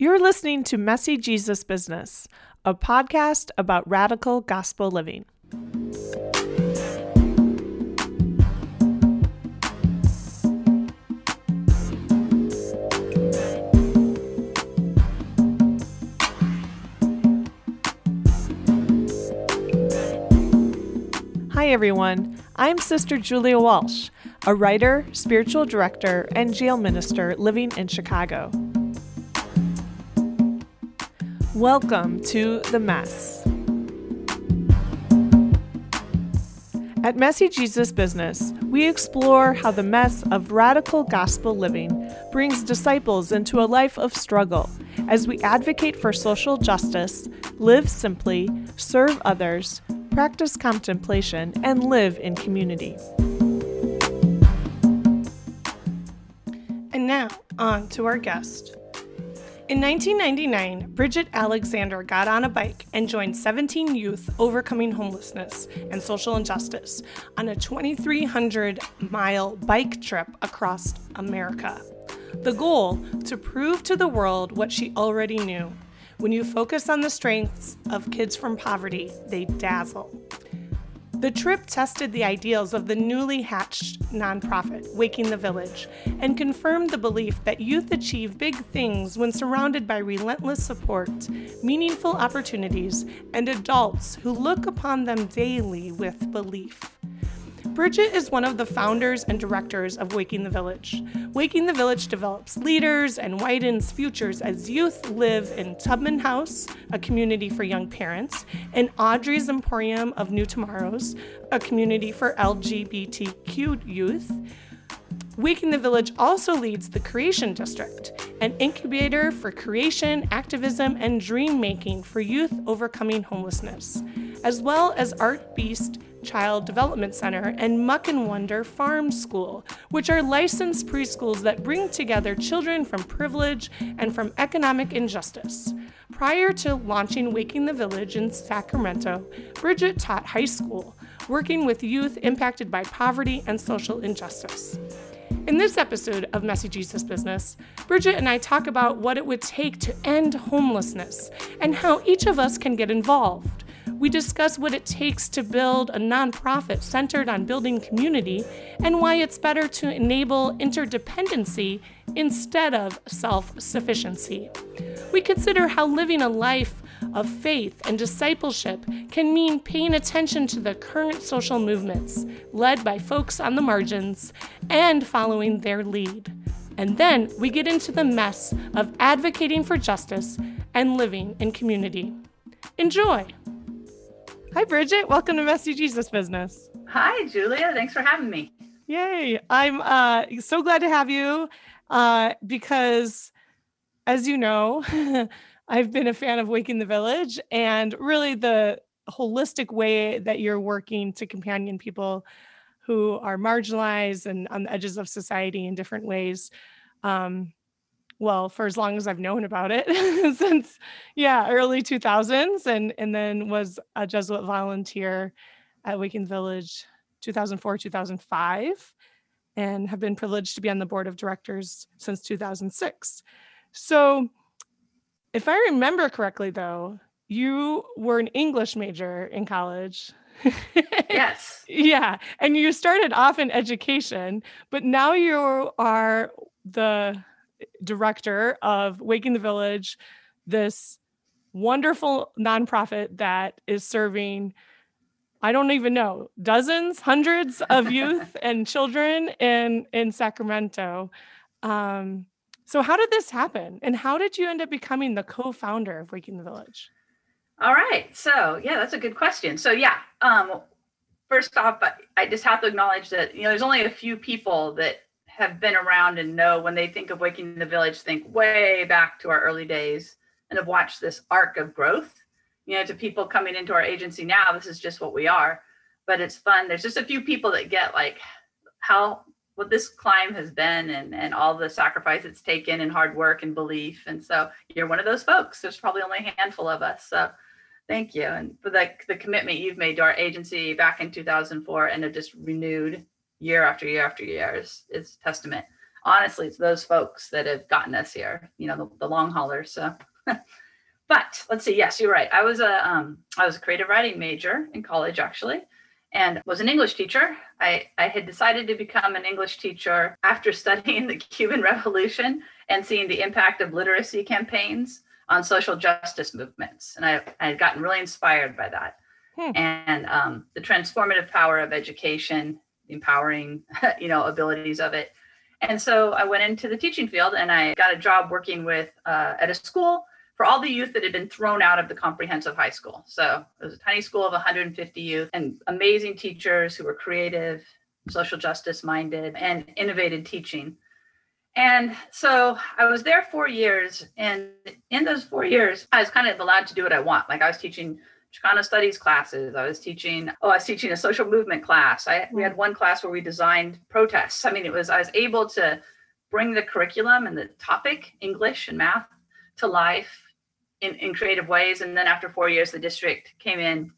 You're listening to Messy Jesus Business, a podcast about radical gospel living. Hi, everyone. I'm Sister Julia Walsh, a writer, spiritual director, and jail minister living in Chicago. Welcome to The Mess. At Messy Jesus Business, we explore how the mess of radical gospel living brings disciples into a life of struggle as we advocate for social justice, live simply, serve others, practice contemplation, and live in community. And now, on to our guest. In 1999, Bridget Alexander got on a bike and joined 17 youth overcoming homelessness and social injustice on a 2,300 mile bike trip across America. The goal to prove to the world what she already knew. When you focus on the strengths of kids from poverty, they dazzle. The trip tested the ideals of the newly hatched nonprofit, Waking the Village, and confirmed the belief that youth achieve big things when surrounded by relentless support, meaningful opportunities, and adults who look upon them daily with belief. Bridget is one of the founders and directors of Waking the Village. Waking the Village develops leaders and widens futures as youth live in Tubman House, a community for young parents, and Audre's Emporium of New Tomorrows, a community for LGBTQ youth. Waking the Village also leads the Creation District, an incubator for creation, activism, and dream making for youth overcoming homelessness, as well as Art Beast Child Development Center and Muck and Wonder Farm School, which are licensed preschools that bring together children from privilege and from economic injustice. Prior to launching Waking the Village in Sacramento, Bridget taught high school, working with youth impacted by poverty and social injustice. In this episode of Messy Jesus Business, Bridget and I talk about what it would take to end homelessness and how each of us can get involved. We discuss what it takes to build a nonprofit centered on building community and why it's better to enable interdependency instead of self sufficiency. We consider how living a life of faith and discipleship can mean paying attention to the current social movements led by folks on the margins and following their lead. And then we get into the mess of advocating for justice and living in community. Enjoy! Hi, Bridget. Welcome to Messy Jesus Business. Hi, Julia. Thanks for having me. Yay. I'm uh, so glad to have you uh, because, as you know, I've been a fan of Waking the Village and really the holistic way that you're working to companion people who are marginalized and on the edges of society in different ways. Um, well for as long as I've known about it since yeah early 2000s and and then was a Jesuit volunteer at Waking Village 2004 2005 and have been privileged to be on the board of directors since 2006. So if I remember correctly though you were an English major in college. yes. yeah. And you started off in education, but now you are the director of Waking the Village, this wonderful nonprofit that is serving I don't even know, dozens, hundreds of youth and children in in Sacramento. Um, so how did this happen? And how did you end up becoming the co-founder of Waking the Village? All right. So yeah, that's a good question. So yeah, um, first off, I just have to acknowledge that you know there's only a few people that have been around and know when they think of waking the village, think way back to our early days and have watched this arc of growth. You know, to people coming into our agency now, this is just what we are. But it's fun. There's just a few people that get like how what this climb has been and and all the sacrifice it's taken and hard work and belief. And so you're one of those folks. There's probably only a handful of us. So thank you. And for the, the commitment you've made to our agency back in 2004 and have just renewed year after year after year is, is testament. honestly, it's those folks that have gotten us here, you know, the, the long haulers. So, but let's see. Yes, you're right. I was a um, I was a creative writing major in college actually, and was an English teacher. I I had decided to become an English teacher after studying the Cuban Revolution and seeing the impact of literacy campaigns on social justice movements, and I I had gotten really inspired by that. Hmm. And um, the transformative power of education, empowering, you know, abilities of it, and so I went into the teaching field and I got a job working with uh, at a school for all the youth that had been thrown out of the comprehensive high school. So it was a tiny school of 150 youth and amazing teachers who were creative, social justice minded, and innovated teaching. And so I was there four years. And in those four years, I was kind of allowed to do what I want. Like I was teaching Chicano studies classes. I was teaching, oh, I was teaching a social movement class. I we had one class where we designed protests. I mean, it was I was able to bring the curriculum and the topic, English and math, to life in, in creative ways. And then after four years, the district came in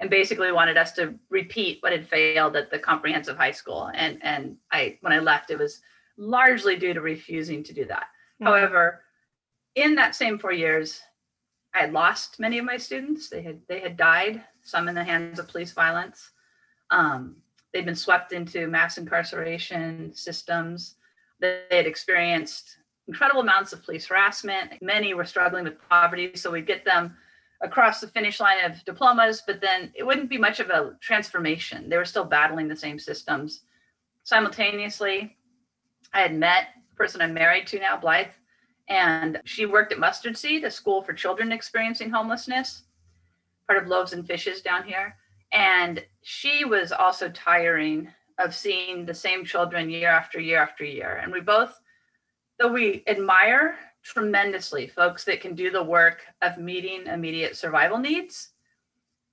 and basically wanted us to repeat what had failed at the comprehensive high school. And and I when I left, it was largely due to refusing to do that. Mm-hmm. However, in that same four years, I had lost many of my students. They had they had died, some in the hands of police violence. Um, they'd been swept into mass incarceration systems. They had experienced incredible amounts of police harassment. Many were struggling with poverty, so we'd get them across the finish line of diplomas, but then it wouldn't be much of a transformation. They were still battling the same systems. Simultaneously, I had met the person I'm married to now, Blythe, and she worked at Mustard Seed, a school for children experiencing homelessness, part of Loaves and Fishes down here. And she was also tiring of seeing the same children year after year after year. And we both, though we admire tremendously folks that can do the work of meeting immediate survival needs,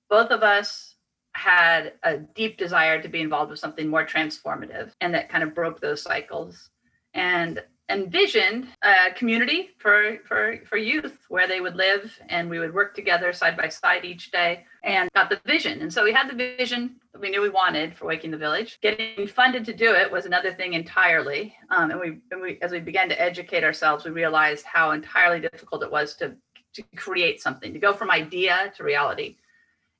both of us had a deep desire to be involved with something more transformative and that kind of broke those cycles. And envisioned a community for for for youth where they would live and we would work together side by side each day and got the vision. And so we had the vision that we knew we wanted for waking the village. Getting funded to do it was another thing entirely. Um, and we and we as we began to educate ourselves we realized how entirely difficult it was to to create something to go from idea to reality.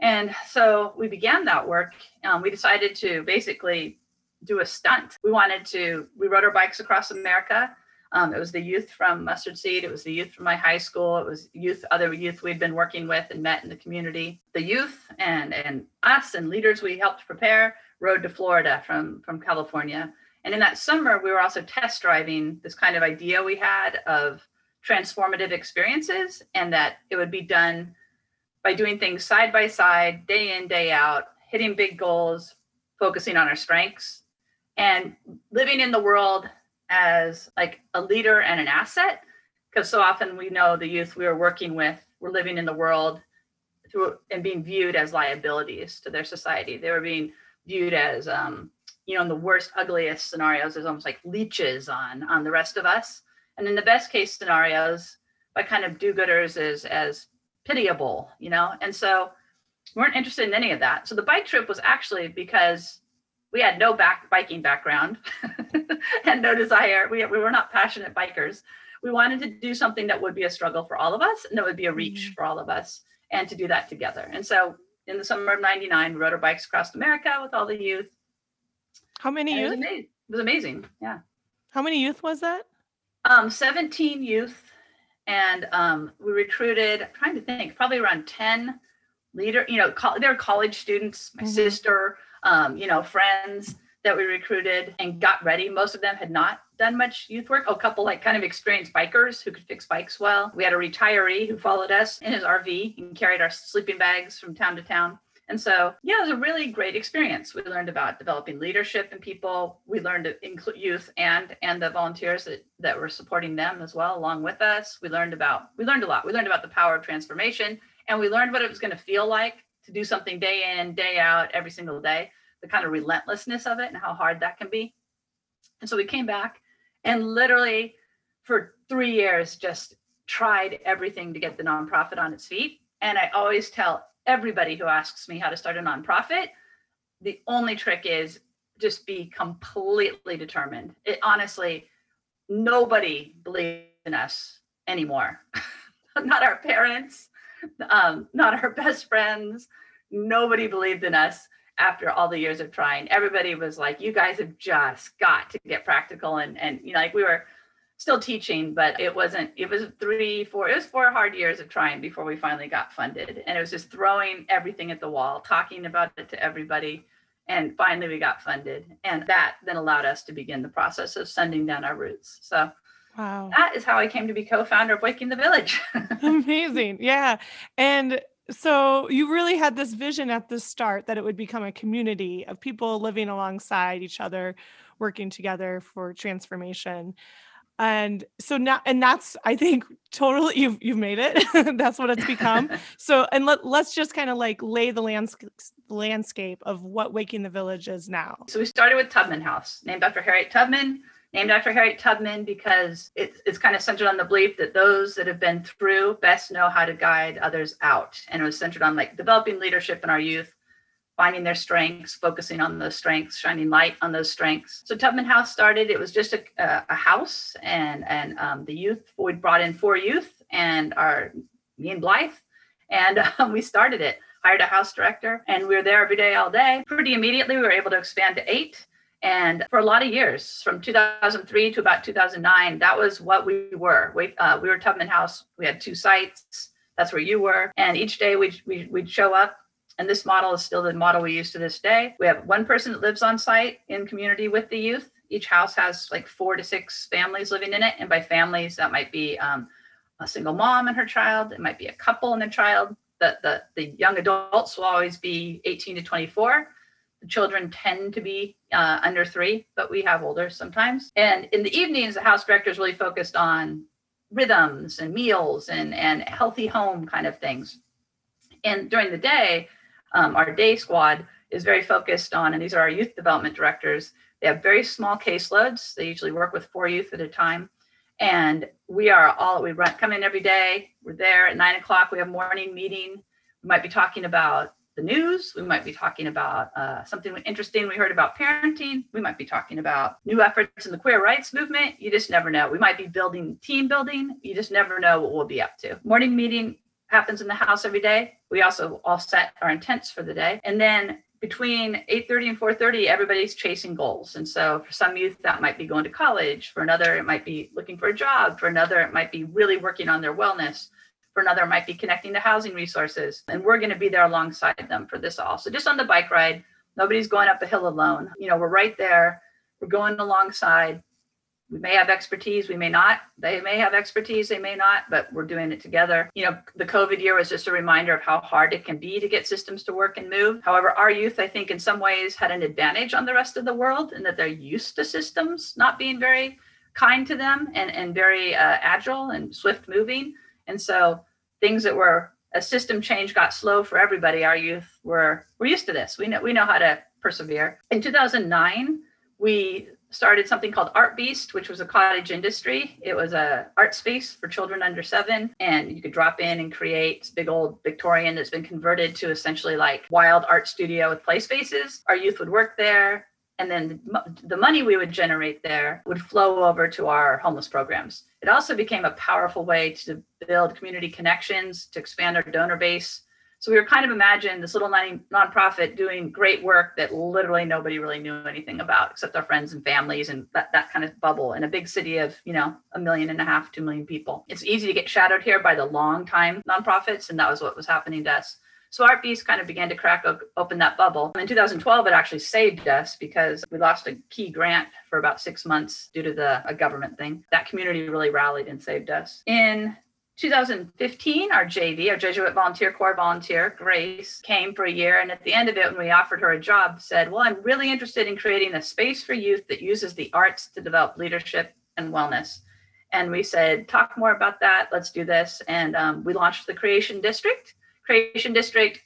And so we began that work. Um, we decided to basically do a stunt. We wanted to, we rode our bikes across America. Um, it was the youth from Mustard Seed. It was the youth from my high school. It was youth, other youth we'd been working with and met in the community. The youth and and us and leaders we helped prepare rode to Florida from from California. And in that summer, we were also test driving this kind of idea we had of transformative experiences, and that it would be done by doing things side by side, day in, day out, hitting big goals, focusing on our strengths and living in the world as like a leader and an asset because so often we know the youth we are working with we're living in the world through and being viewed as liabilities to their society. They were being viewed as um, you know in the worst ugliest scenarios. As almost like leeches on on the rest of us. And in the best case scenarios by kind of do-gooders as as pitiable you know? And so we weren't interested in any of that. So the bike trip was actually because we had no back biking background and no desire. We, we were not passionate bikers. We wanted to do something that would be a struggle for all of us and that would be a reach mm-hmm. for all of us and to do that together. And so in the summer of 99, we rode our bikes across America with all the youth. How many youth? It was, it was, amazing. Yeah. How many youth was that? Um, 17 youth. And um, we recruited, I'm trying to think, probably around 10 leader, you know, co- they're college students, my mm-hmm. sister, um, you know, friends that we recruited and got ready. Most of them had not done much youth work. a couple like kind of experienced bikers who could fix bikes well. We had a retiree who followed us in his RV and carried our sleeping bags from town to town. And so, yeah, it was a really great experience. We learned about developing leadership in people. We learned to include youth and and the volunteers that, that were supporting them as well, along with us. We learned about we learned a lot. We learned about the power of transformation, and we learned what it was going to feel like to do something day in, day out, every single day, the kind of relentlessness of it and how hard that can be. And so we came back and literally for three years just tried everything to get the nonprofit on its feet. And I always tell everybody who asks me how to start a nonprofit the only trick is just be completely determined. It honestly, nobody believed in us anymore. not our parents, um, not our best friends. Nobody believed in us after all the years of trying. Everybody was like, "You guys have just got to get practical," and and you know, like we were still teaching, but it wasn't. It was three, four. It was four hard years of trying before we finally got funded, and it was just throwing everything at the wall, talking about it to everybody. And finally, we got funded, and that then allowed us to begin the process of sending down our roots. So, Wow. That is how I came to be co-founder of Waking the Village. Amazing. Yeah. And so you really had this vision at the start that it would become a community of people living alongside each other, working together for transformation. And so now and that's I think totally you've you've made it. that's what it's become. so and let, let's just kind of like lay the landscape landscape of what Waking the Village is now. So we started with Tubman House, named after Harriet Tubman named after Harriet Tubman because it's, it's kind of centered on the belief that those that have been through best know how to guide others out. And it was centered on like developing leadership in our youth, finding their strengths, focusing on those strengths, shining light on those strengths. So Tubman House started, it was just a, a house and, and um, the youth, we brought in four youth and our, me and Blythe, and um, we started it hired a house director and we were there every day all day pretty immediately we were able to expand to eight and for a lot of years, from 2003 to about 2009, that was what we were. We, uh, we were Tubman House. We had two sites. That's where you were. And each day we'd, we'd, we'd show up. And this model is still the model we use to this day. We have one person that lives on site in community with the youth. Each house has like four to six families living in it. And by families, that might be um, a single mom and her child. It might be a couple and a child. The, the, the young adults will always be 18 to 24 children tend to be uh, under three, but we have older sometimes. And in the evenings, the house director is really focused on rhythms and meals and, and healthy home kind of things. And during the day, um, our day squad is very focused on, and these are our youth development directors. They have very small caseloads. They usually work with four youth at a time. And we are all, we run, come in every day. We're there at nine o'clock. We have morning meeting. We might be talking about the news. We might be talking about uh, something interesting we heard about parenting. We might be talking about new efforts in the queer rights movement. You just never know. We might be building team building. You just never know what we'll be up to. Morning meeting happens in the house every day. We also all set our intents for the day. And then between 8:30 and 4:30 everybody's chasing goals. And so for some youth that might be going to college, for another it might be looking for a job, for another it might be really working on their wellness for another might be connecting to housing resources. And we're going to be there alongside them for this all. So just on the bike ride, nobody's going up a hill alone. You know, we're right there. We're going alongside. We may have expertise, we may not. They may have expertise, they may not, but we're doing it together. You know, the COVID year was just a reminder of how hard it can be to get systems to work and move. However, our youth, I think, in some ways had an advantage on the rest of the world in that they're used to systems not being very kind to them and, and very uh, agile and swift moving. And so things that were a system change got slow for everybody. Our youth were we're used to this. We know we know how to persevere. In 2009, we started something called Art Beast, which was a cottage industry. It was a art space for children under seven, and you could drop in and create it's big old Victorian that's been converted to essentially like wild art studio with play spaces. Our youth would work there and then the money we would generate there would flow over to our homeless programs. It also became a powerful way to build community connections, to expand our donor base. So we were kind of imagine this little non- nonprofit doing great work that literally nobody really knew anything about except our friends and families and that, that kind of bubble in a big city of, you know, a million and a half, two million people. It's easy to get shadowed here by the long time nonprofits. And that was what was happening to us. So Art Beast kind of began to crack open that bubble. In 2012, it actually saved us because we lost a key grant for about six months due to the a government thing. That community really rallied and saved us. In 2015, our JV, our Jesuit Volunteer Corps volunteer, Grace, came for a year. And at the end of it, when we offered her a job, said, Well, I'm really interested in creating a space for youth that uses the arts to develop leadership and wellness. And we said, Talk more about that. Let's do this. And um, we launched the Creation District Creation District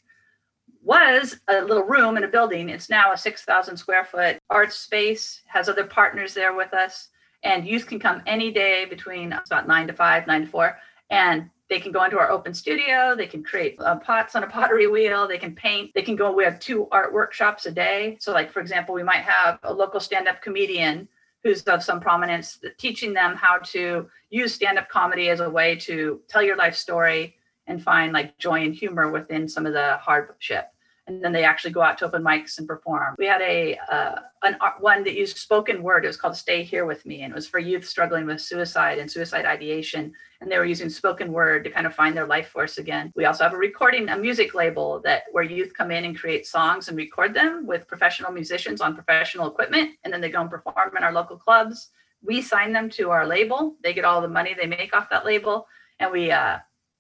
was a little room in a building. It's now a 6,000 square foot art space, has other partners there with us. And youth can come any day between about nine to five, nine to four, and they can go into our open studio. They can create uh, pots on a pottery wheel. They can paint. They can go. We have two art workshops a day. So, like for example, we might have a local stand-up comedian who's of some prominence, teaching them how to use stand-up comedy as a way to tell your life story and find like joy and humor within some of the hardship and then they actually go out to open mics and perform. We had a uh, an one that used spoken word. It was called "Stay Here with Me," and it was for youth struggling with suicide and suicide ideation. And they were using spoken word to kind of find their life force again. We also have a recording, a music label that where youth come in and create songs and record them with professional musicians on professional equipment, and then they go and perform in our local clubs. We sign them to our label. They get all the money they make off that label, and we, uh,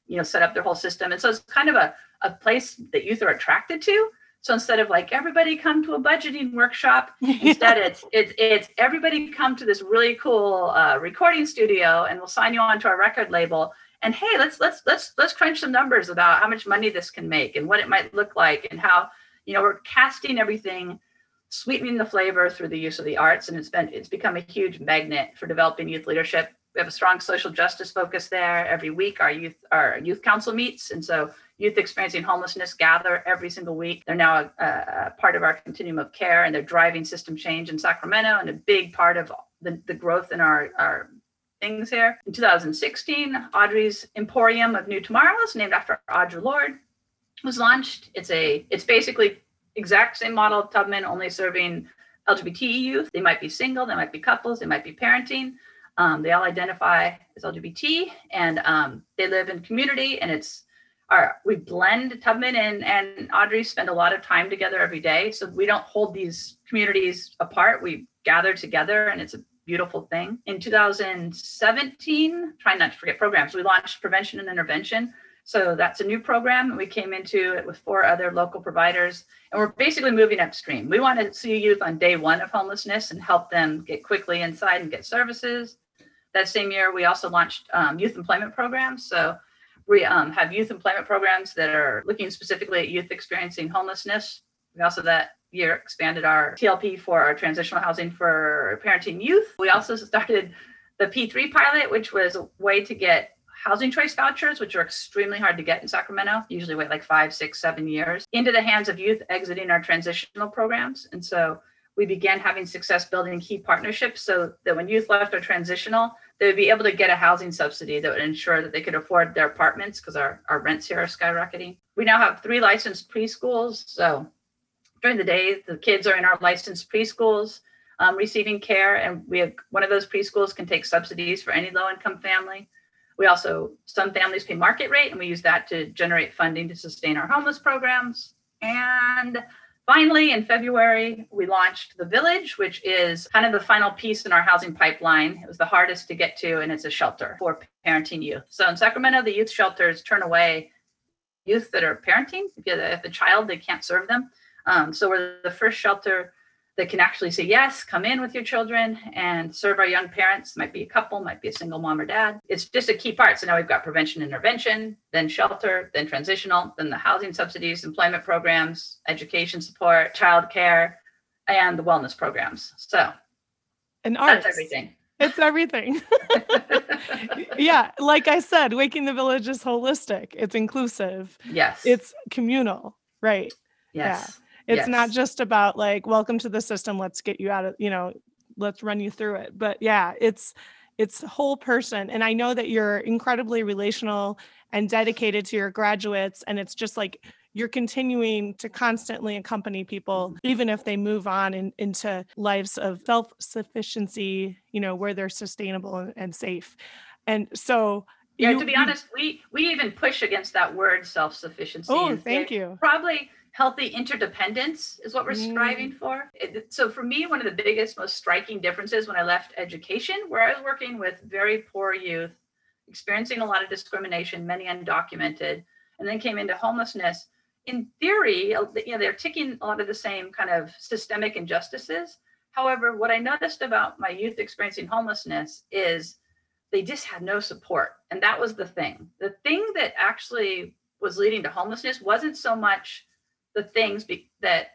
you know, set up their whole system. And so it's kind of a a place that youth are attracted to. So instead of like everybody come to a budgeting workshop, instead it's it's it's everybody come to this really cool uh, recording studio, and we'll sign you on to our record label. And hey, let's let's let's let's crunch some numbers about how much money this can make and what it might look like, and how you know we're casting everything, sweetening the flavor through the use of the arts, and it's been it's become a huge magnet for developing youth leadership. We have a strong social justice focus there. Every week, our youth our youth council meets, and so youth experiencing homelessness gather every single week. They're now a, a, part of our continuum of care and they're driving system change in Sacramento and a big part of the, the growth in our, our things here. In 2016, Audre's Emporium of New Tomorrows, named after Audre Lorde, was launched. It's a it's basically exact same model of Tubman, only serving LGBT youth. They might be single, they might be couples, they might be parenting. Um, they all identify as LGBT and um, they live in community and it's our we blend Tubman and and Audre spend a lot of time together every day. So we don't hold these communities apart. We gather together and it's a beautiful thing. In 2017, trying not to forget programs, we launched prevention and intervention. So that's a new program. We came into it with four other local providers, and we're basically moving upstream. We want to see youth on day one of homelessness and help them get quickly inside and get services. That same year, we also launched um, youth employment programs. So we um, have youth employment programs that are looking specifically at youth experiencing homelessness. We also that year expanded our TLP for our transitional housing for parenting youth. We also started the P3 pilot, which was a way to get housing choice vouchers, which are extremely hard to get in Sacramento, usually wait like five, six, seven years, into the hands of youth exiting our transitional programs. And so we began having success building key partnerships so that when youth left our transitional, they would be able to get a housing subsidy that would ensure that they could afford their apartments because our, our rents here are skyrocketing. We now have three licensed preschools. So during the day, the kids are in our licensed preschools um, receiving care. And we have one of those preschools can take subsidies for any low income family. We also, some families pay market rate, and we use that to generate funding to sustain our homeless programs. And Finally, in February, we launched The Village, which is kind of the final piece in our housing pipeline. It was the hardest to get to, and it's a shelter for parenting youth. So in Sacramento, the youth shelters turn away youth that are parenting. Because if have a child, they can't serve them. Um, so we're the first shelter that can actually say yes come in with your children and serve our young parents might be a couple might be a single mom or dad it's just a key part so now we've got prevention intervention then shelter then transitional then the housing subsidies employment programs education support child care and the wellness programs so and arts. that's everything it's everything. yeah, like I said, Waking the Village is holistic. It's inclusive. Yes. It's communal, right? Yes. Yeah. It's yes. not just about like, welcome to the system, let's get you out of, you know, let's run you through it. But yeah, it's it's whole person. And I know that you're incredibly relational and dedicated to your graduates. And it's just like you're continuing to constantly accompany people, mm-hmm. even if they move on in, into lives of self sufficiency, you know, where they're sustainable and, and safe. And so, yeah, you, to be honest, we we even push against that word self sufficiency. Oh, thank you. Probably healthy interdependence is what we're striving mm. for. It, so for me, one of the biggest, most striking differences when I left education, where I was working with very poor youth, experiencing a lot of discrimination, many undocumented, and then came into homelessness. In theory, uh, you know, they're ticking a lot of the same kind of systemic injustices. However, what I noticed about my youth experiencing homelessness is they just had no support. And that was the thing. The thing that actually was leading to homelessness wasn't so much the things be, that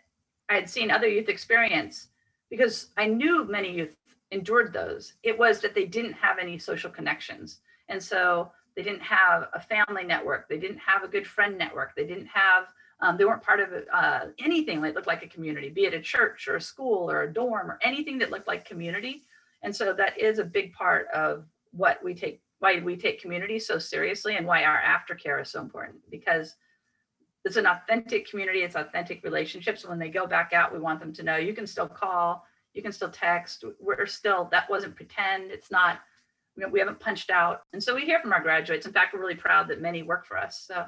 I had seen other youth experience because I knew many youth endured those. It was that they didn't have any social connections. And so they didn't have a family network. They didn't have a good friend network. They didn't have, um, they weren't part of uh, anything that looked like a community, be it a church or a school or a dorm or anything that looked like community. And so that is a big part of what we take, why we take community so seriously and why our aftercare is so important because it's an authentic community, it's authentic relationships. When they go back out, we want them to know you can still call, you can still text. We're still, that wasn't pretend. It's not, we haven't punched out. And so we hear from our graduates. In fact, we're really proud that many work for us. So,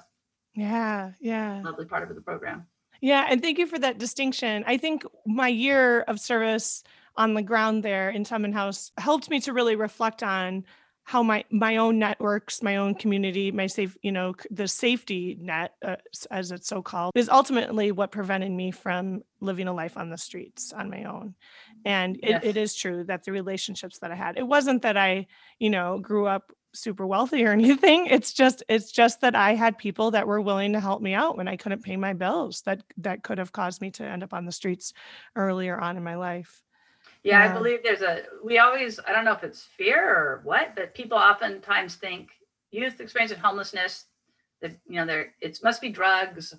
yeah, yeah. Lovely part of the program. Yeah. And thank you for that distinction. I think my year of service on the ground there in Tubman House helped me to really reflect on how my my own networks my own community my safe you know the safety net uh, as it's so called is ultimately what prevented me from living a life on the streets on my own and it, yes. it is true that the relationships that i had it wasn't that i you know grew up super wealthy or anything it's just it's just that i had people that were willing to help me out when i couldn't pay my bills that that could have caused me to end up on the streets earlier on in my life yeah, I believe there's a, we always, I don't know if it's fear or what, but people oftentimes think youth experiencing homelessness, that, you know, there, it must be drugs,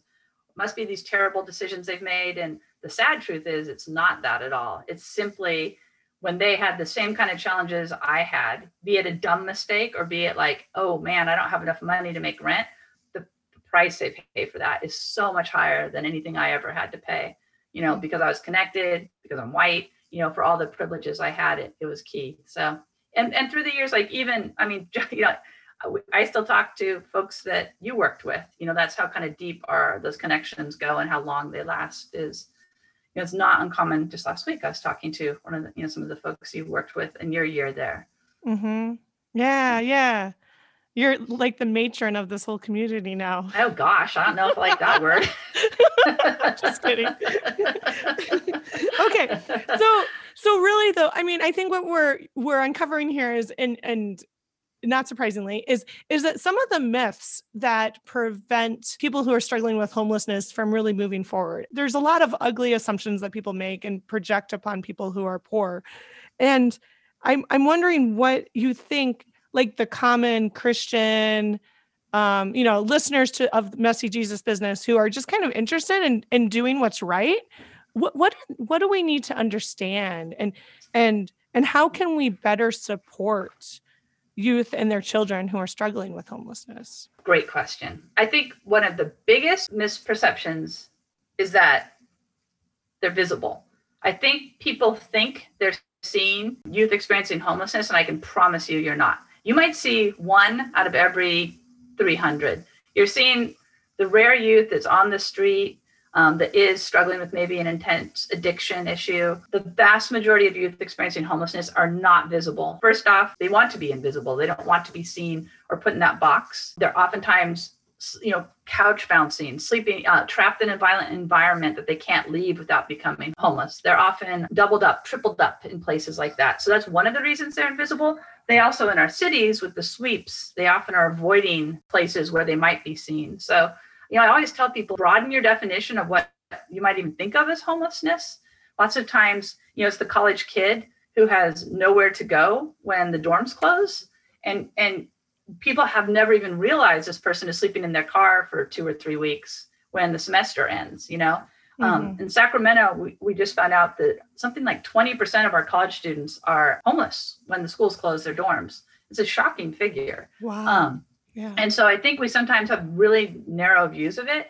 must be these terrible decisions they've made. And the sad truth is it's not that at all. It's simply when they had the same kind of challenges I had, be it a dumb mistake or be it like, oh man, I don't have enough money to make rent. The, the price they pay for that is so much higher than anything I ever had to pay, you know, mm. because I was connected, because I'm white, you know, for all the privileges I had, it, it was key. So, and, and through the years, like even, I mean, you know, I still talk to folks that you worked with, you know, that's how kind of deep are those connections go and how long they last is, you know, it's not uncommon. Just last week, I was talking to one of the, you know, some of the folks you worked with in your year there. Mm-hmm. Yeah. Yeah. You're like the matron of this whole community now. Oh gosh, I don't know if I like that word. Just kidding. okay. So so really though, I mean, I think what we're we're uncovering here is and and not surprisingly is is that some of the myths that prevent people who are struggling with homelessness from really moving forward there's a lot of ugly assumptions that people make and project upon people who are poor and i'm i'm wondering what you think like the common Christian, um, you know, listeners to of messy Jesus business who are just kind of interested in in doing what's right. What what what do we need to understand and and and how can we better support youth and their children who are struggling with homelessness? Great question. I think one of the biggest misperceptions is that they're visible. I think people think they're seeing youth experiencing homelessness, and I can promise you, you're not you might see one out of every 300. You're seeing the rare youth that's on the street um, that is struggling with maybe an intense addiction issue. The vast majority of youth experiencing homelessness are not visible. First off, they want to be invisible. They don't want to be seen or put in that box. They're oftentimes you know couch bouncing sleeping uh, trapped in a violent environment that they can't leave without becoming homeless they're often doubled up tripled up in places like that so that's one of the reasons they're invisible they also in our cities with the sweeps they often are avoiding places where they might be seen. So you know i always tell people broaden your definition of what you might even think of as homelessness. Lots of times you know it's the college kid who has nowhere to go when the dorms close and and people have never even realized this person is sleeping in their car for two or three weeks when the semester ends you know um, mm-hmm. in Sacramento, we, we just found out that something like 20% of our college students are homeless when the schools close their dorms. It's a shocking figure. Wow. Um, yeah. And so I think we sometimes have really narrow views of it.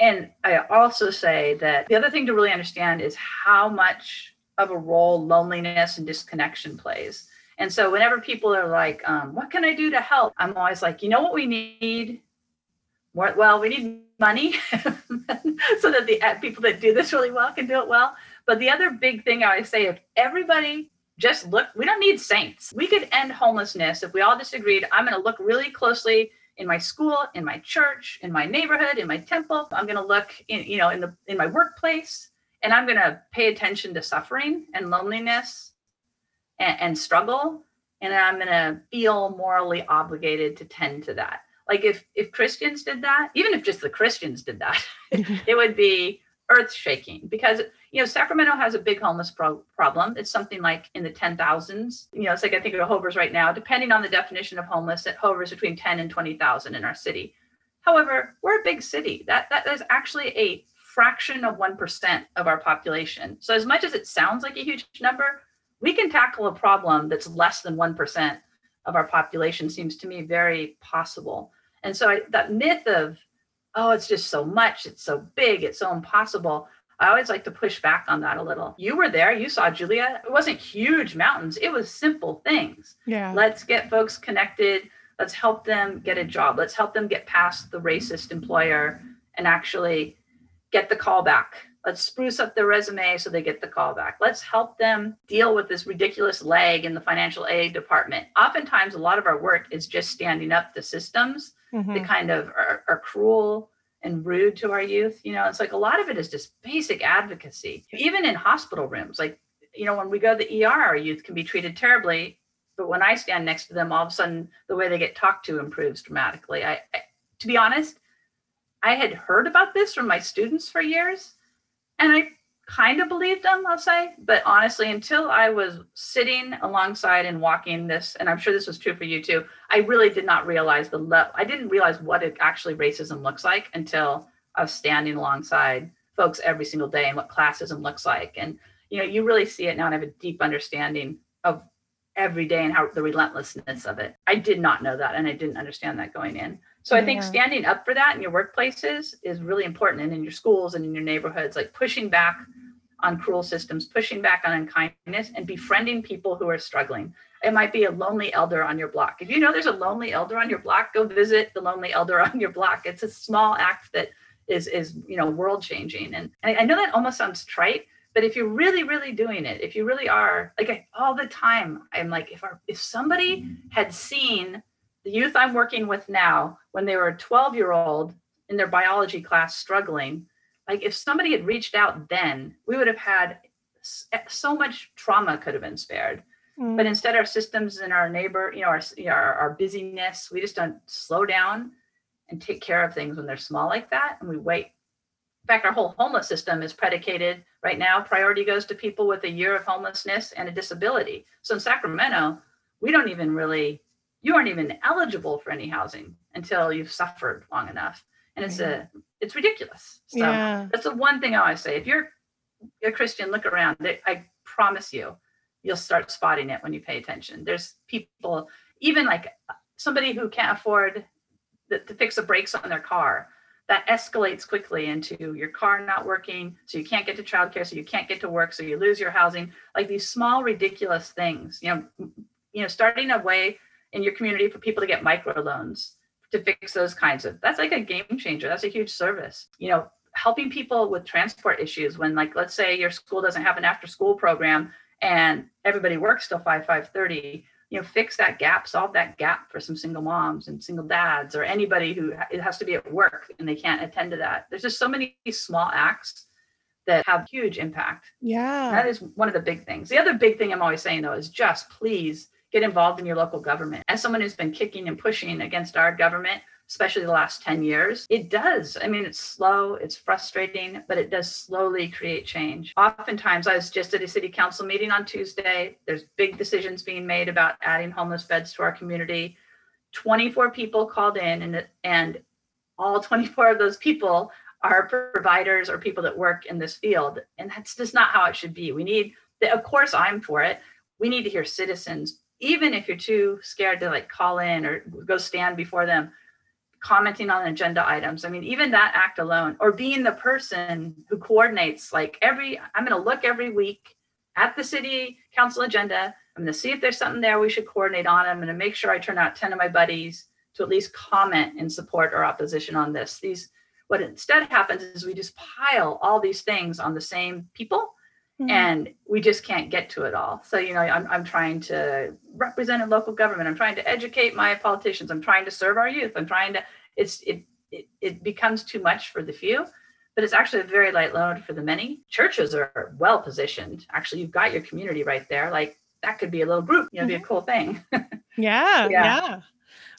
And I also say that the other thing to really understand is how much of a role loneliness and disconnection plays. And so whenever people are like, um, what can I do to help? I'm always like, you know what we need? More, well, we need money so that the people that do this really well can do it well. But the other big thing I would say, if everybody just look, we don't need saints. We could end homelessness if we all just agreed, I'm going to look really closely in my school, in my church, in my neighborhood, in my temple. I'm going to look in, you know, in the in my workplace, and I'm going to pay attention to suffering and loneliness and, and struggle, and I'm going to feel morally obligated to tend to that like if if christians did that even if just the christians did that it would be earth shaking because you know sacramento has a big homeless pro- problem. It's something like in the 10,000s you know it's like i think it hovers right now. Depending on the definition of homeless it hovers between 10 and 20,000 in our city. However we're a big city. That that is actually a fraction of 1% of our population. So as much as it sounds like a huge number we can tackle a problem that's less than 1% of our population seems to me very possible. And so I, that myth of, oh, it's just so much, it's so big, it's so impossible. I always like to push back on that a little. You were there, you saw Julia. It wasn't huge mountains, it was simple things. Yeah. Let's get folks connected. Let's help them get a job. Let's help them get past the racist employer and actually get the call back. Let's spruce up their resume so they get the call back. Let's help them deal with this ridiculous lag in the financial aid department. Oftentimes, a lot of our work is just standing up the systems Mhm. that kind of are, are cruel and rude to our youth. You know, it's like a lot of it is just basic advocacy, even in hospital rooms. Like, you know, when we go to the ER, our youth can be treated terribly. But when I stand next to them, all of a sudden the way they get talked to improves dramatically. I, I to be honest, I had heard about this from my students for years, and I kind of believed them, I'll say. But honestly, until I was sitting alongside and walking this, and I'm sure this was true for you too, I really did not realize the level. I didn't realize what it actually racism looks like until I was standing alongside folks every single day and what classism looks like. And you know, you really see it now and have a deep understanding of every day and how the relentlessness of it. I did not know that and I didn't understand that going in. So I think Yeah. standing up for that in your workplaces is really important and in your schools and in your neighborhoods, like pushing back on cruel systems, pushing back on unkindness, and befriending people who are struggling. It might be a lonely elder on your block. If you know there's a lonely elder on your block, go visit the lonely elder on your block. It's a small act that is is you know world changing. And I, I know that almost sounds trite, but if you're really really doing it, if you really are like I, all the time, I'm like if our if somebody had seen the youth I'm working with now when they were a 12 year old in their biology class struggling like if somebody had reached out then we would have had eh, so much trauma could have been spared Mm. but instead our systems and our neighbor you know our, you know, our our busyness we just don't slow down and take care of things when they're small like that and we wait in fact our whole homeless system is predicated right now priority goes to people with a year of homelessness and a disability so in sacramento we don't even really you aren't even eligible for any housing until you've suffered long enough and it's a it's ridiculous so yeah. that's the one thing I always say. If you're a Christian, look around. I promise you, you'll start spotting it when you pay attention. There's people, even like uh, somebody who can't afford the, to fix the brakes on their car. That escalates quickly into your car not working, so you can't get to childcare, so you can't get to work, so you lose your housing. Like these small, ridiculous things. You know, you know, starting a way in your community for people to get microloans to fix those kinds of. That's like a game changer. That's a huge service. You know, helping people with transport issues when like let's say your school doesn't have an after school program and everybody works till 5 5.30 you know fix that gap solve that gap for some single moms and single dads or anybody who it has to be at work and they can't attend to that there's just so many small acts that have huge impact Yeah. that is one of the big things. The other big thing I'm always saying though is just please get involved in your local government. As someone who's been kicking and pushing against our government, especially the last 10 years, it does. I mean, it's slow, it's frustrating, but it does slowly create change. Oftentimes, I was just at a city council meeting on Tuesday. There's big decisions being made about adding homeless beds to our community. 24 people called in and and all 24 of those people are providers or people that work in this field and that's just not how it should be we need the, of course i'm for it we need to hear citizens even if you're too scared to like call in or go stand before them commenting on agenda items. I mean even that act alone or being the person who coordinates like every i'm going to look every week at the city council agenda. I'm going to see if there's something there we should coordinate on. I'm going to make sure i turn out 10 of my buddies to at least comment in support or opposition on this. These what instead happens is we just pile all these things on the same people Mhm. and we just can't get to it all. So, you know, I'm, I'm trying to represent a local government. I'm trying to educate my politicians. I'm trying to serve our youth. I'm trying to, it's, it, it, it becomes too much for the few, but it's actually a very light load for the many. Churches are well positioned. Actually, you've got your community right there. Like that could be a little group, you know, be a cool thing. Yeah, Yeah. yeah.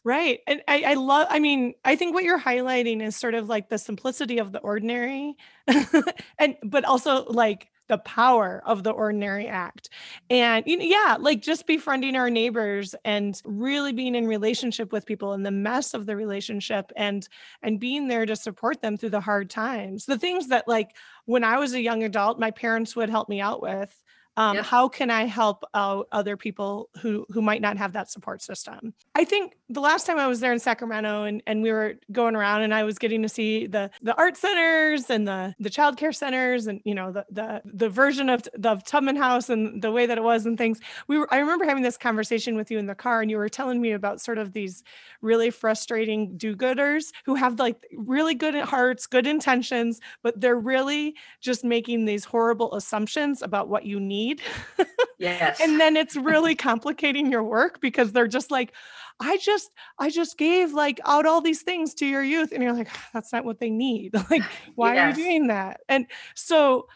Right. And I, I love, I mean, I think what you're highlighting is sort of like the simplicity of the ordinary and, but also like the power of the ordinary act. And yeah, like just befriending our neighbors and really being in relationship with people and the mess of the relationship and, and being there to support them through the hard times. The things that like when I was a young adult, my parents would help me out with um, Yep. how can i help out other people who who might not have that support system i think the last time i was there in sacramento and, and we were going around and i was getting to see the the art centers and the the child care centers and you know the the the version of the tubman house and the way that it was and things we were i remember having this conversation with you in the car and you were telling me about sort of these really frustrating do-gooders who have like really good hearts good intentions but they're really just making these horrible assumptions about what you need Yes. and then it's really complicating your work because they're just like i just i just gave like out all these things to your youth and you're like ah, that's not what they need like why Yes. are you doing that and so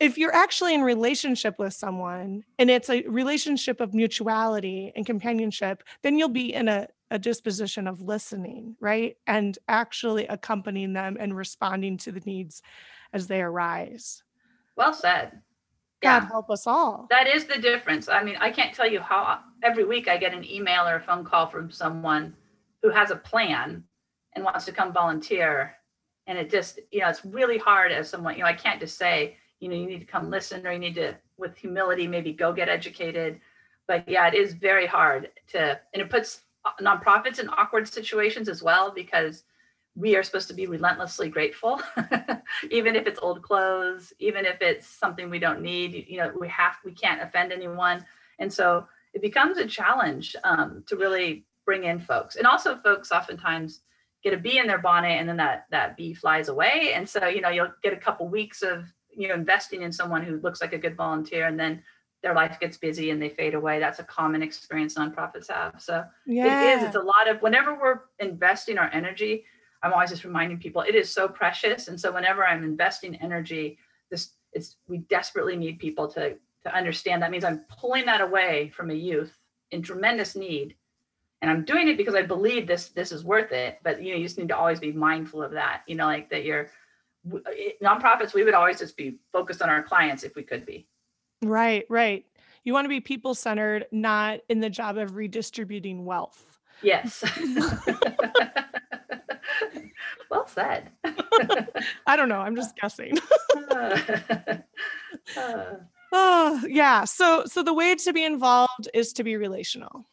if you're actually in relationship with someone and it's a relationship of mutuality and companionship then you'll be in a, a disposition of listening right and actually accompanying them and responding to the needs as they arise well said. God Yeah. help us all That is the difference. I mean, I can't tell you how every week I get an email or a phone call from someone who has a plan and wants to come volunteer. And it just, you know, it's really hard as someone, you know, I can't just say, you know, you need to come listen or you need to, with humility, maybe go get educated. But yeah, it is very hard to, and it puts nonprofits in awkward situations as well because we are supposed to be relentlessly grateful even if it's old clothes even if it's something we don't need you know we have we can't offend anyone. And so it becomes a challenge um, to really bring in folks. And also folks oftentimes get a bee in their bonnet and then that that bee flies away. And so you know you'll get a couple weeks of you know investing in someone who looks like a good volunteer and then their life gets busy and they fade away. That's a common experience nonprofits have. So yeah it is. It's a lot of whenever we're investing our energy, I'm always just reminding people it is so precious. And so whenever I'm investing energy, this it's we desperately need people to to understand that means I'm pulling that away from a youth in tremendous need. And I'm doing it because I believe this this is worth it. But you know, you just need to always be mindful of that. You know, like that you're nonprofits, we would always just be focused on our clients if we could be. Right, right. You want to be people centered, not in the job of redistributing wealth. Yes. well said. I don't know. I'm just guessing. Uh, uh, oh, yeah. So, so the way to be involved is to be relational.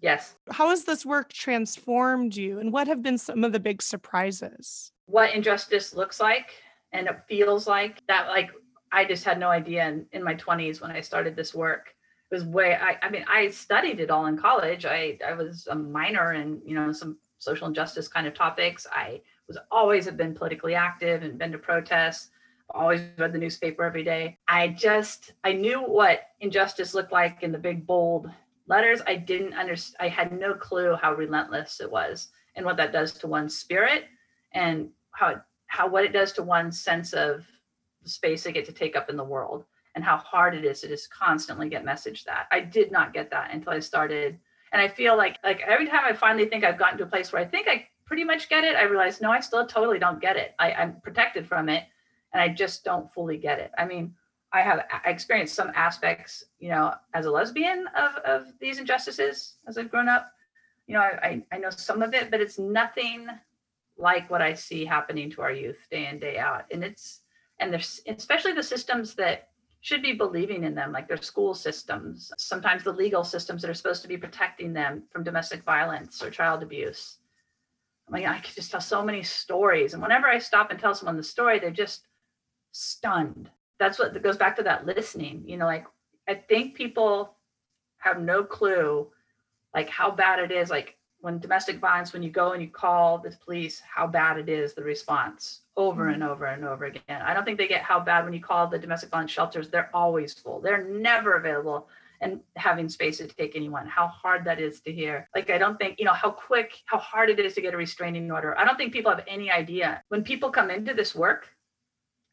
yes. How has this work transformed you, and what have been some of the big surprises? What injustice looks like and it feels like that, like, I just had no idea in, in my 20s when I started this work. It was way, I, I mean, I studied it all in college. I, I was a minor in, you know, some social injustice kind of topics. I was always have been politically active and been to protests always read the newspaper every day. I just I knew what injustice looked like in the big bold letters. I didn't understand. I had no clue how relentless it was and what that does to one's spirit and how it, how what it does to one's sense of the space they get to take up in the world and how hard it is to just constantly get messaged that. I did not get that until I started. And I feel like like every time I finally think I've gotten to a place where I think I pretty much get it, I realize no, I still totally don't get it. I, I'm protected from it and I just don't fully get it. I mean, I have I experienced some aspects, you know, as a lesbian of, of these injustices as I've grown up. You know, I, I, I know some of it, but it's nothing like what I see happening to our youth day in, day out. And it's, and there's especially the systems that should be believing in them, like their school systems, sometimes the legal systems that are supposed to be protecting them from domestic violence or child abuse. I mean, I could just tell so many stories. And whenever I stop and tell someone the story, they're just stunned. That's what goes back to that listening. You know, like I think people have no clue like how bad it is. Like when domestic violence, when you go and you call the police, how bad it is, the response over mm-hmm. and over and over again. I don't think they get how bad when you call the domestic violence shelters, they're always full. They're never available and having space to take anyone, how hard that is to hear. Like, I don't think, you know, how quick, how hard it is to get a restraining order. I don't think people have any idea. When people come into this work,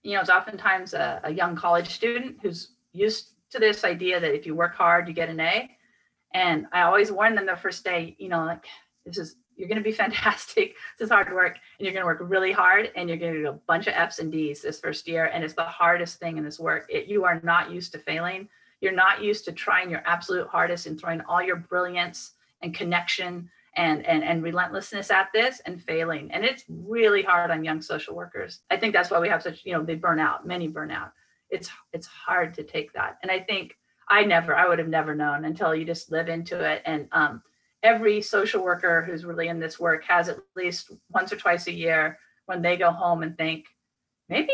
you know, it's oftentimes a, a young college student who's used to this idea that if you work hard, you get an A. And I always warn them the first day, you know, like, this is, you're going to be fantastic. This is hard work and you're going to work really hard and you're going to do a bunch of F's and D's this first year. And it's the hardest thing in this work. It, you are not used to failing you're not used to trying your absolute hardest and throwing all your brilliance and connection and, and and relentlessness at this and failing and it's really hard on young social workers i think that's why we have such you know they burn out many burn out it's it's hard to take that. And I think I never, I would have never known until you just live into it. And um, every social worker who's really in this work has at least once or twice a year when they go home and think, maybe,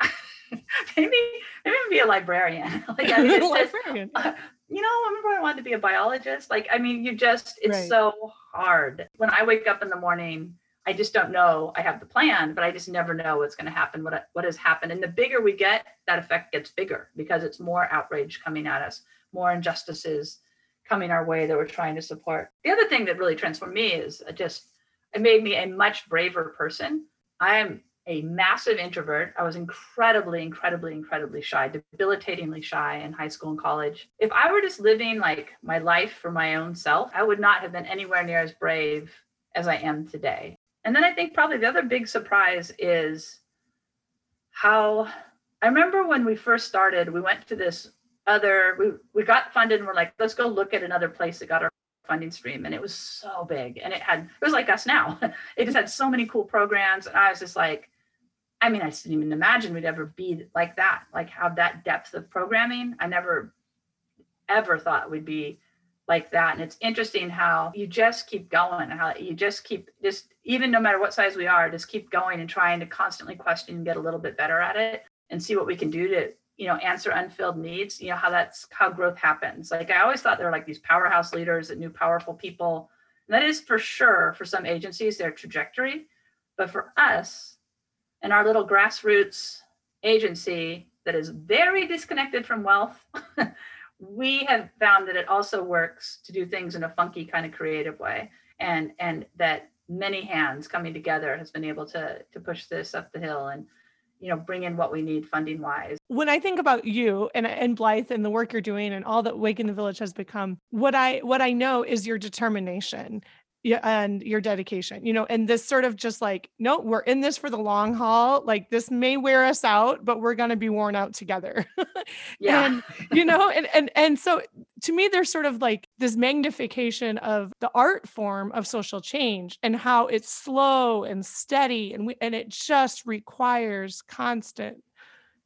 maybe, maybe be a librarian. like, I mean, librarian. Just, uh, you know, I remember I wanted to be a biologist. Like, I mean, you just, it's right. so hard. When I wake up in the morning, I just don't know. I have the plan, but I just never know what's going to happen, what, what has happened. And the bigger we get, that effect gets bigger because it's more outrage coming at us, more injustices coming our way that we're trying to support. The other thing that really transformed me is just, it made me a much braver person. I am a massive introvert. I was incredibly, incredibly, incredibly shy, debilitatingly shy in high school and college. If I were just living like my life for my own self, I would not have been anywhere near as brave as I am today. And then I think probably the other big surprise is how I remember when we first started, we went to this other, we, we got funded and we're like, let's go look at another place that got our funding stream. And it was so big. And it had, it was like us now. it just had so many cool programs. And I was just like, I mean, I didn't even imagine we'd ever be like that, like have that depth of programming. I never ever thought we'd be like that. And it's interesting how you just keep going, how you just keep just even no matter what size we are, just keep going and trying to constantly question and get a little bit better at it and see what we can do to, you know, answer unfilled needs, you know, how that's how growth happens. Like I always thought there were like these powerhouse leaders that knew powerful people. And that is for sure for some agencies, their trajectory. But for us and our little grassroots agency that is very disconnected from wealth, we have found that it also works to do things in a funky kind of creative way. And and that many hands coming together has been able to to push this up the hill and you know bring in what we need funding wise. When i think about you and and blythe and the work you're doing and all that Waking the Village has become what i what i know is your determination yeah, and your dedication, you know, and this sort of just like, no, we're in this for the long haul. Like this may wear us out, but we're gonna be worn out together. yeah. and you know, and and and so to me, there's sort of like this magnification of the art form of social change and how it's slow and steady and we and it just requires constant,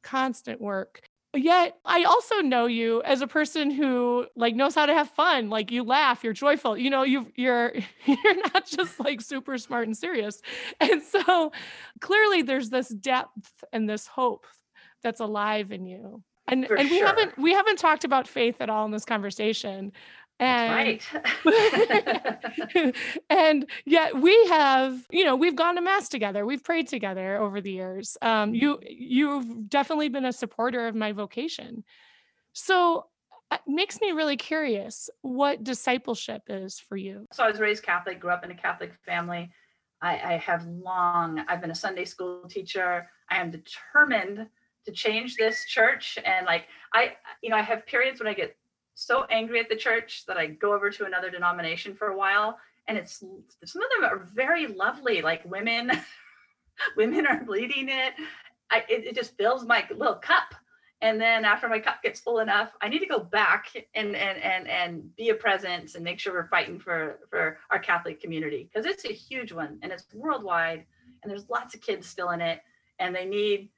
constant work yet i also know you as a person who like knows how to have fun like you laugh you're joyful you know you you're you're not just like super smart and serious. And so clearly there's this depth and this hope that's alive in you. And For and we sure. haven't we haven't talked about faith at all in this conversation and right. and yet we have you know we've gone to mass together we've prayed together over the years. Um, you you've definitely been a supporter of my vocation. So it makes me really curious what discipleship is for you. So i was raised catholic grew up in a catholic family. I, I have long i've been a sunday school teacher. I am determined to change this church and like i you know i have periods when i get so angry at the church that I go over to another denomination for a while. And it's some of them are very lovely, like women, women are leading it. I, it, it just fills my little cup. And then after my cup gets full enough, I need to go back and and and and be a presence and make sure we're fighting for for our Catholic community because it's a huge one and it's worldwide and there's lots of kids still in it and they need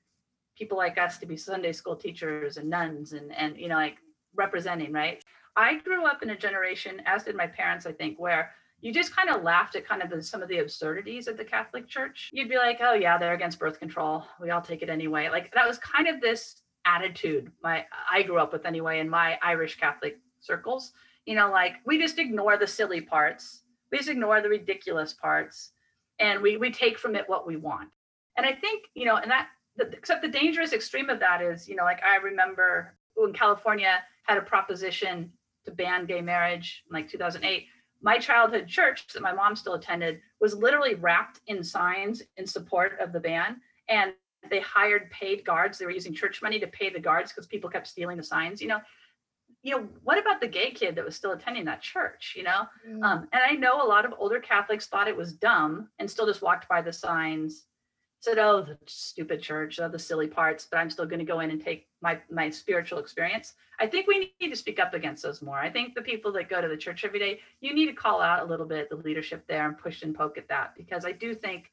people like us to be Sunday school teachers and nuns and and you know like representing, right? I grew up in a generation, as did my parents, I think, where you just kind of laughed at kind of the, some of the absurdities of the Catholic Church. You'd be like, oh yeah, they're against birth control. We all take it anyway. Like that was kind of this attitude my I grew up with anyway in my Irish Catholic circles. You know, like we just ignore the silly parts. We just ignore the ridiculous parts and we we take from it what we want. And I think, you know, and that except the dangerous extreme of that is, you know, like I remember in California had a proposition to ban gay marriage in like 2008 my childhood church that my mom still attended was literally wrapped in signs in support of the ban and they hired paid guards. They were using church money to pay the guards because people kept stealing the signs you know? You know what about the gay kid that was still attending that church you know? Mm. um, and i know a lot of older catholics thought it was dumb and still just walked by the signs said, "Oh, the stupid church, oh, the silly parts," but I'm still going to go in and take my my spiritual experience. I think we need to speak up against those more. I think the people that go to the church every day, you need to call out a little bit the leadership there and push and poke at that because I do think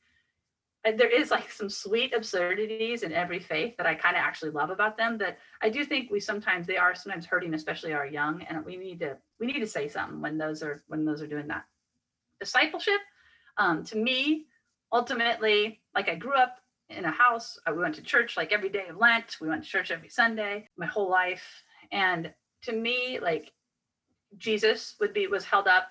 there is like some sweet absurdities in every faith that I kind of actually love about them that I do think we sometimes they are sometimes hurting especially our young and we need to we need to say something when those are when those are doing that discipleship um, to me ultimately like I grew up in a house uh, we went to church like every day of Lent we went to church every Sunday my whole life and to me like Jesus would be was held up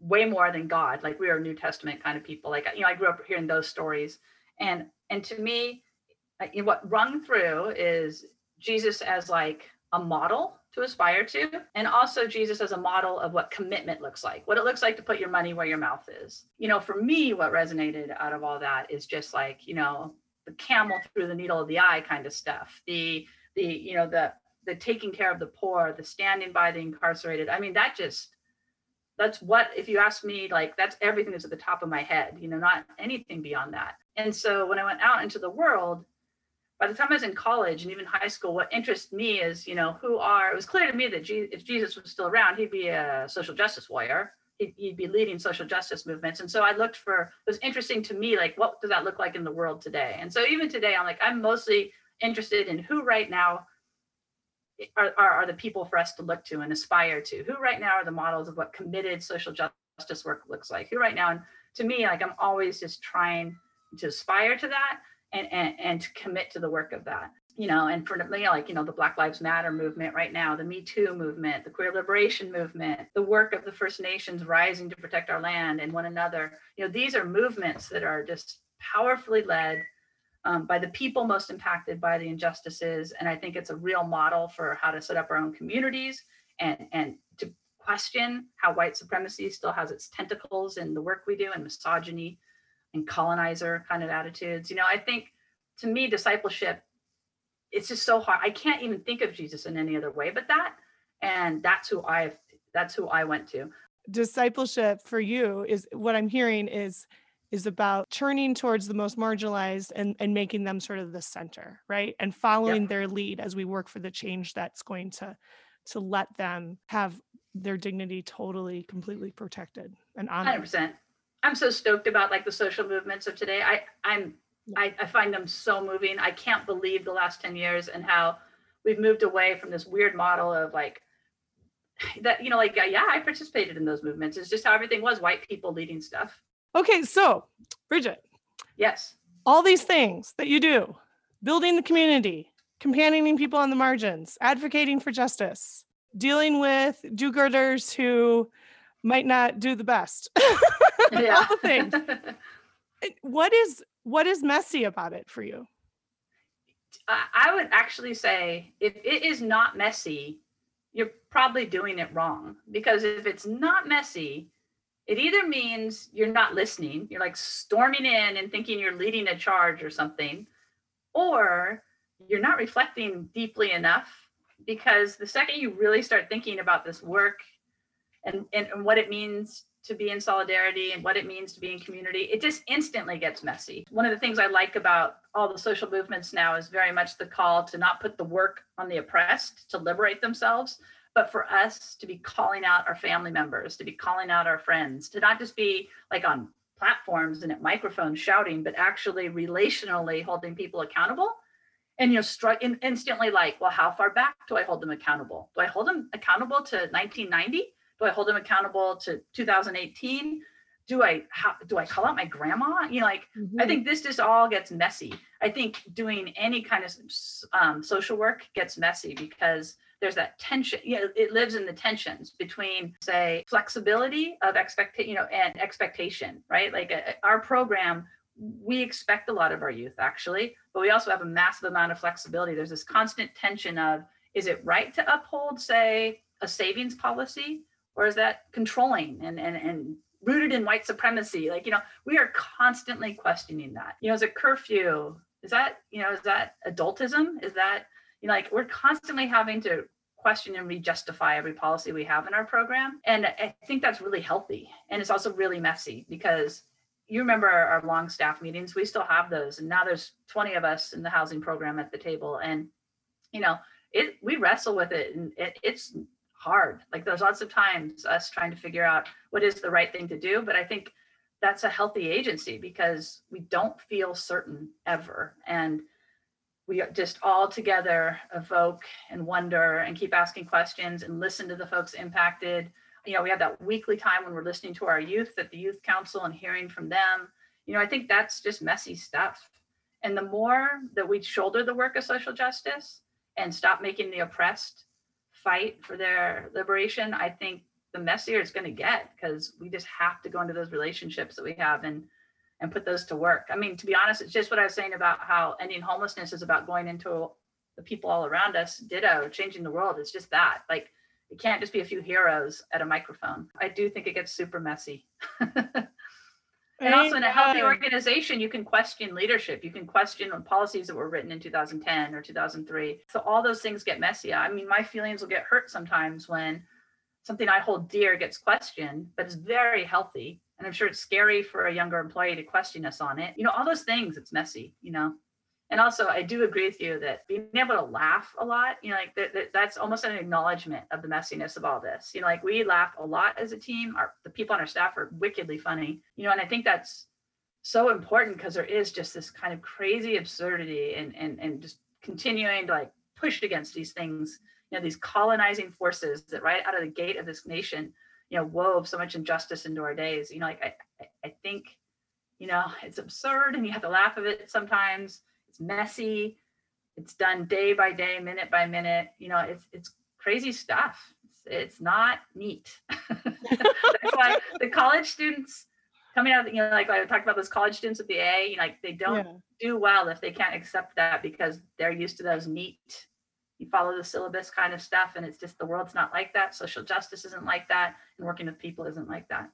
way more than God. Like we are New Testament kind of people. Like you know, I grew up hearing those stories, and and to me, what rung through is Jesus as like a model to aspire to, and also Jesus as a model of what commitment looks like, what it looks like to put your money where your mouth is. You know, for me, what resonated out of all that is just like you know the camel through the needle of the eye kind of stuff. The the you know the the taking care of the poor, the standing by the incarcerated. I mean, that just that's what if you ask me like that's everything that's at the top of my head you know not anything beyond that and so when i went out into the world by the time i was in college and even high school what interests me is you know who are it was clear to me that if jesus was still around he'd be a social justice warrior he'd, he'd be leading social justice movements and so i looked for it was interesting to me like what does that look like in the world today and so even today i'm like i'm mostly interested in who right now are, are, are the people for us to look to and aspire to? Who right now are the models of what committed social justice work looks like? Who right now, and to me, like I'm always just trying to aspire to that and, and, and to commit to the work of that. You know, and for me, like, you know, the Black Lives Matter movement right now, the Me Too movement, the queer liberation movement, the work of the First Nations rising to protect our land and one another. You know, these are movements that are just powerfully led um, by the people most impacted by the injustices. And I think it's a real model for how to set up our own communities and, and to question how white supremacy still has its tentacles in the work we do and misogyny and colonizer kind of attitudes. You know, I think to me, discipleship, it's just so hard. I can't even think of Jesus in any other way but that. And that's who I that's who I went to. Discipleship for you is what I'm hearing is is about turning towards the most marginalized and, and making them sort of the center, right? And following their lead as we work for the change that's going to to let them have their dignity totally, completely protected and honored. 100%. I'm so stoked about like the social movements of today. I I'm I, I find them so moving. I can't believe the last 10 years and how we've moved away from this weird model of like that, you know, like yeah, I participated in those movements. It's just how everything was white people leading stuff. Okay, so Bridget. Yes. All these things that you do, building the community, companioning people on the margins, advocating for justice, dealing with do-gooders who might not do the best. Yeah. All the things. what is what is messy about it for you? I would actually say if it is not messy, you're probably doing it wrong. Because if it's not messy, it either means you're not listening, you're like storming in and thinking you're leading a charge or something, or you're not reflecting deeply enough because the second you really start thinking about this work and, and, and what it means to be in solidarity and what it means to be in community, it just instantly gets messy. One of the things I like about all the social movements now is very much the call to not put the work on the oppressed to liberate themselves, but for us to be calling out our family members, to be calling out our friends, to not just be like on platforms and at microphones shouting, but actually relationally holding people accountable. And you're struck in, instantly like, well, how far back do I hold them accountable? Do I hold them accountable to 1990? Do I hold them accountable to 2018? Do I how, do I call out my grandma? You know, like mm-hmm. I think this just all gets messy. I think doing any kind of um, social work gets messy because there's that tension you know it lives in the tensions between say flexibility of expectation you know and expectation right like a, uh, our program we expect a lot of our youth actually but we also have a massive amount of flexibility there's this constant tension of is it right to uphold say a savings policy or is that controlling and and and rooted in white supremacy like you know we are constantly questioning that you know is a curfew is that you know is that adultism is that you know, like we're constantly having to question and re-justify every policy we have in our program. And I think that's really healthy. And it's also really messy because you remember our, our, long staff meetings, we still have those. And now there's 20 of us in the housing program at the table. And, you know, it we wrestle with it and it, it's hard. Like there's lots of times us trying to figure out what is the right thing to do. But I think that's a healthy agency because we don't feel certain ever. And we just all together evoke and wonder and keep asking questions and listen to the folks impacted. You know, we have that weekly time when we're listening to our youth at the youth council and hearing from them. You know, I think that's just messy stuff. And the more that we shoulder the work of social justice and stop making the oppressed fight for their liberation, I think the messier it's going to get because we just have to go into those relationships that we have and and put those to work. I mean, to be honest, it's just what I was saying about how ending homelessness is about going into the people all around us. Ditto, changing the world. It's just that. Like it can't just be a few heroes at a microphone. I do think it gets super messy. and also in a healthy organization, you can question leadership. You can question policies that were written in 2010 or 2003. So all those things get messy. I mean, my feelings will get hurt sometimes when something I hold dear gets questioned, but it's very healthy. And I'm sure it's scary for a younger employee to question us on it. You know, all those things, it's messy, you know. And also, I do agree with you that being able to laugh a lot, you know, like that, that, that's almost an acknowledgement of the messiness of all this. You know, like we laugh a lot as a team. Our the people on our staff are wickedly funny, you know, and I think that's so important because there is just this kind of crazy absurdity and and and just continuing to like push against these things you know these colonizing forces that right out of the gate of this nation you know wove so much injustice into our days you know like i i think you know it's absurd and you have to laugh of it sometimes it's messy. It's done day by day minute by minute. You know it's it's crazy stuff. It's, it's not neat. That's why the college students coming out you know like i talked about those college students with the a you know, like they don't yeah. do well if they can't accept that because they're used to those neat you follow the syllabus kind of stuff and it's just the world's not like that. Social justice isn't like that and working with people isn't like that.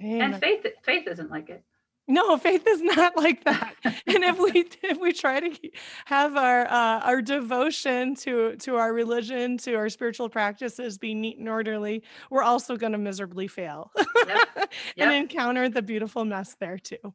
Amen. and faith faith isn't like it no faith is not like that and if we if we try to have our uh, our devotion to to our religion to our spiritual practices be neat and orderly we're also going to miserably fail yep. Yep. and encounter the beautiful mess there too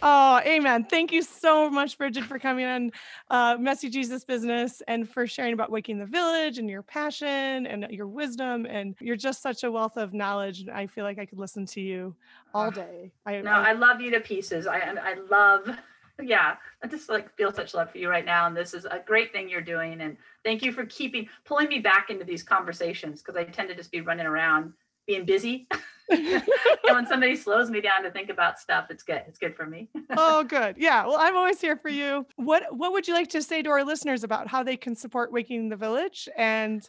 Oh, amen. Thank you so much, Bridget, for coming on uh, Messy Jesus Business and for sharing about Waking the Village and your passion and your wisdom. And you're just such a wealth of knowledge. I feel like I could listen to you all day. I, no, I, I love you to pieces. I, I love, yeah, I just like feel such love for you right now. And this is a great thing you're doing. And thank you for keeping, pulling me back into these conversations because I tend to just be running around being busy. and when somebody slows me down to think about stuff, it's good. It's good for me. oh, good. Yeah. Well, I'm always here for you. What What would you like to say to our listeners about how they can support Waking the Village and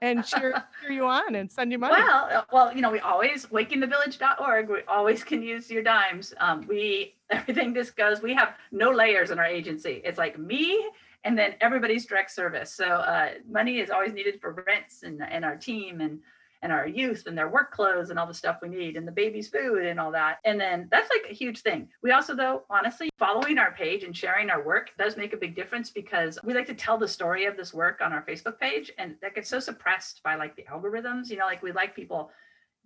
and cheer, cheer you on and send you money? Well, uh, well, you know, we always wakingthevillage.org. We always can use your dimes. Um, we everything just goes. We have no layers in our agency. It's like me and then everybody's direct service. So uh, money is always needed for rents and and our team and and our youth and their work clothes and all the stuff we need and the baby's food and all that. And then that's like a huge thing. We also, though, honestly, following our page and sharing our work does make a big difference because we like to tell the story of this work on our Facebook page. And that gets so suppressed by like the algorithms, you know, like we like people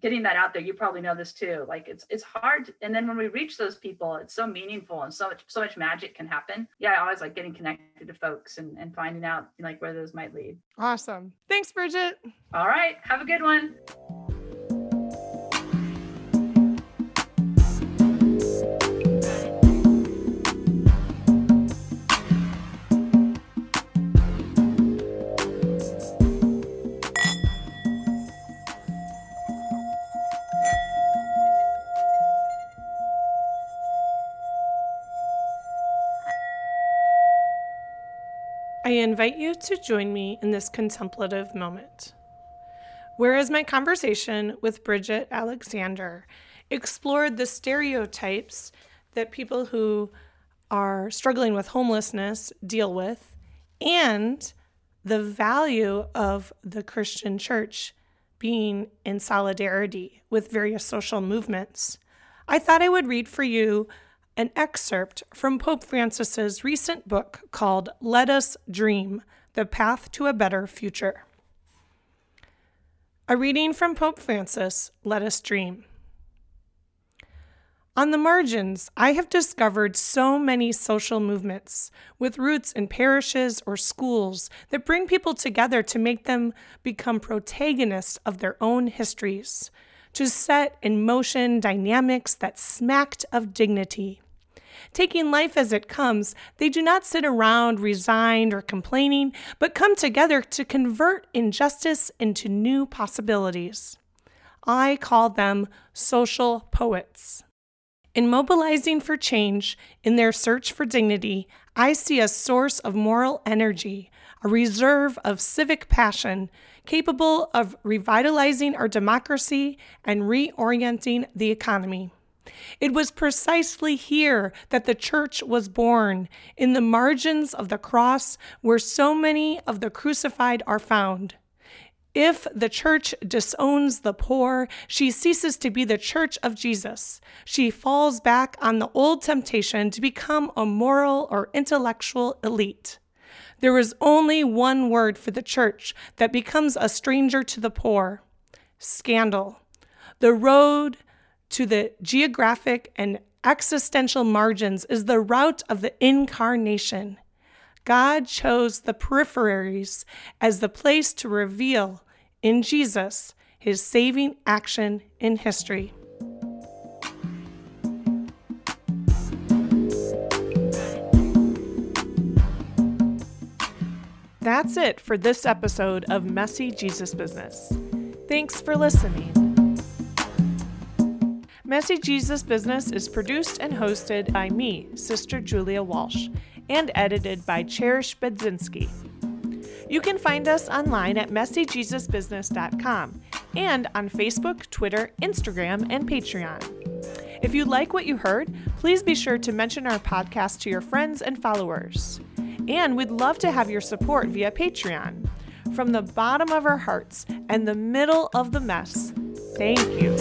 getting that out there you probably know this too like it's it's hard and then when we reach those people it's so meaningful and so much so much magic can happen. Yeah i always like getting connected to folks and, and finding out like where those might lead. Awesome. Thanks bridget. All right have a good one invite you to join me in this contemplative moment. Whereas my conversation with Bridget Alexander explored the stereotypes that people who are struggling with homelessness deal with and the value of the Christian church being in solidarity with various social movements, I thought I would read for you an excerpt from Pope Francis's recent book called Let Us Dream The Path to a Better Future. A reading from Pope Francis, Let Us Dream. On the margins, I have discovered so many social movements with roots in parishes or schools that bring people together to make them become protagonists of their own histories, to set in motion dynamics that smacked of dignity. Taking life as it comes, they do not sit around resigned or complaining, but come together to convert injustice into new possibilities. I call them social poets. In mobilizing for change, in their search for dignity, I see a source of moral energy, a reserve of civic passion, capable of revitalizing our democracy and reorienting the economy. It was precisely here that the church was born, in the margins of the cross where so many of the crucified are found. If the church disowns the poor, she ceases to be the church of Jesus. She falls back on the old temptation to become a moral or intellectual elite. There is only one word for the church that becomes a stranger to the poor scandal. The road to the geographic and existential margins is the route of the incarnation. God chose the peripheries as the place to reveal in Jesus his saving action in history. That's it for this episode of Messy Jesus Business. Thanks for listening. Messy Jesus Business is produced and hosted by me, Sister Julia Walsh, and edited by Cherish Bedzinski. You can find us online at messyjesusbusiness.com and on Facebook, Twitter, Instagram, and Patreon. If you like what you heard, please be sure to mention our podcast to your friends and followers. And we'd love to have your support via Patreon. From the bottom of our hearts and the middle of the mess, thank you.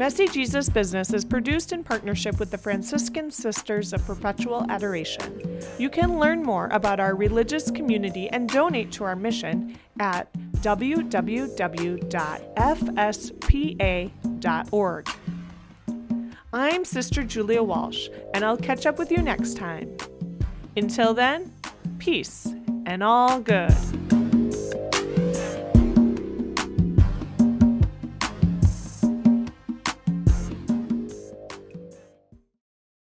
Messy Jesus Business is produced in partnership with the Franciscan Sisters of Perpetual Adoration. You can learn more about our religious community and donate to our mission at www.fspa.org. I'm Sister Julia Walsh, and I'll catch up with you next time. Until then, peace and all good.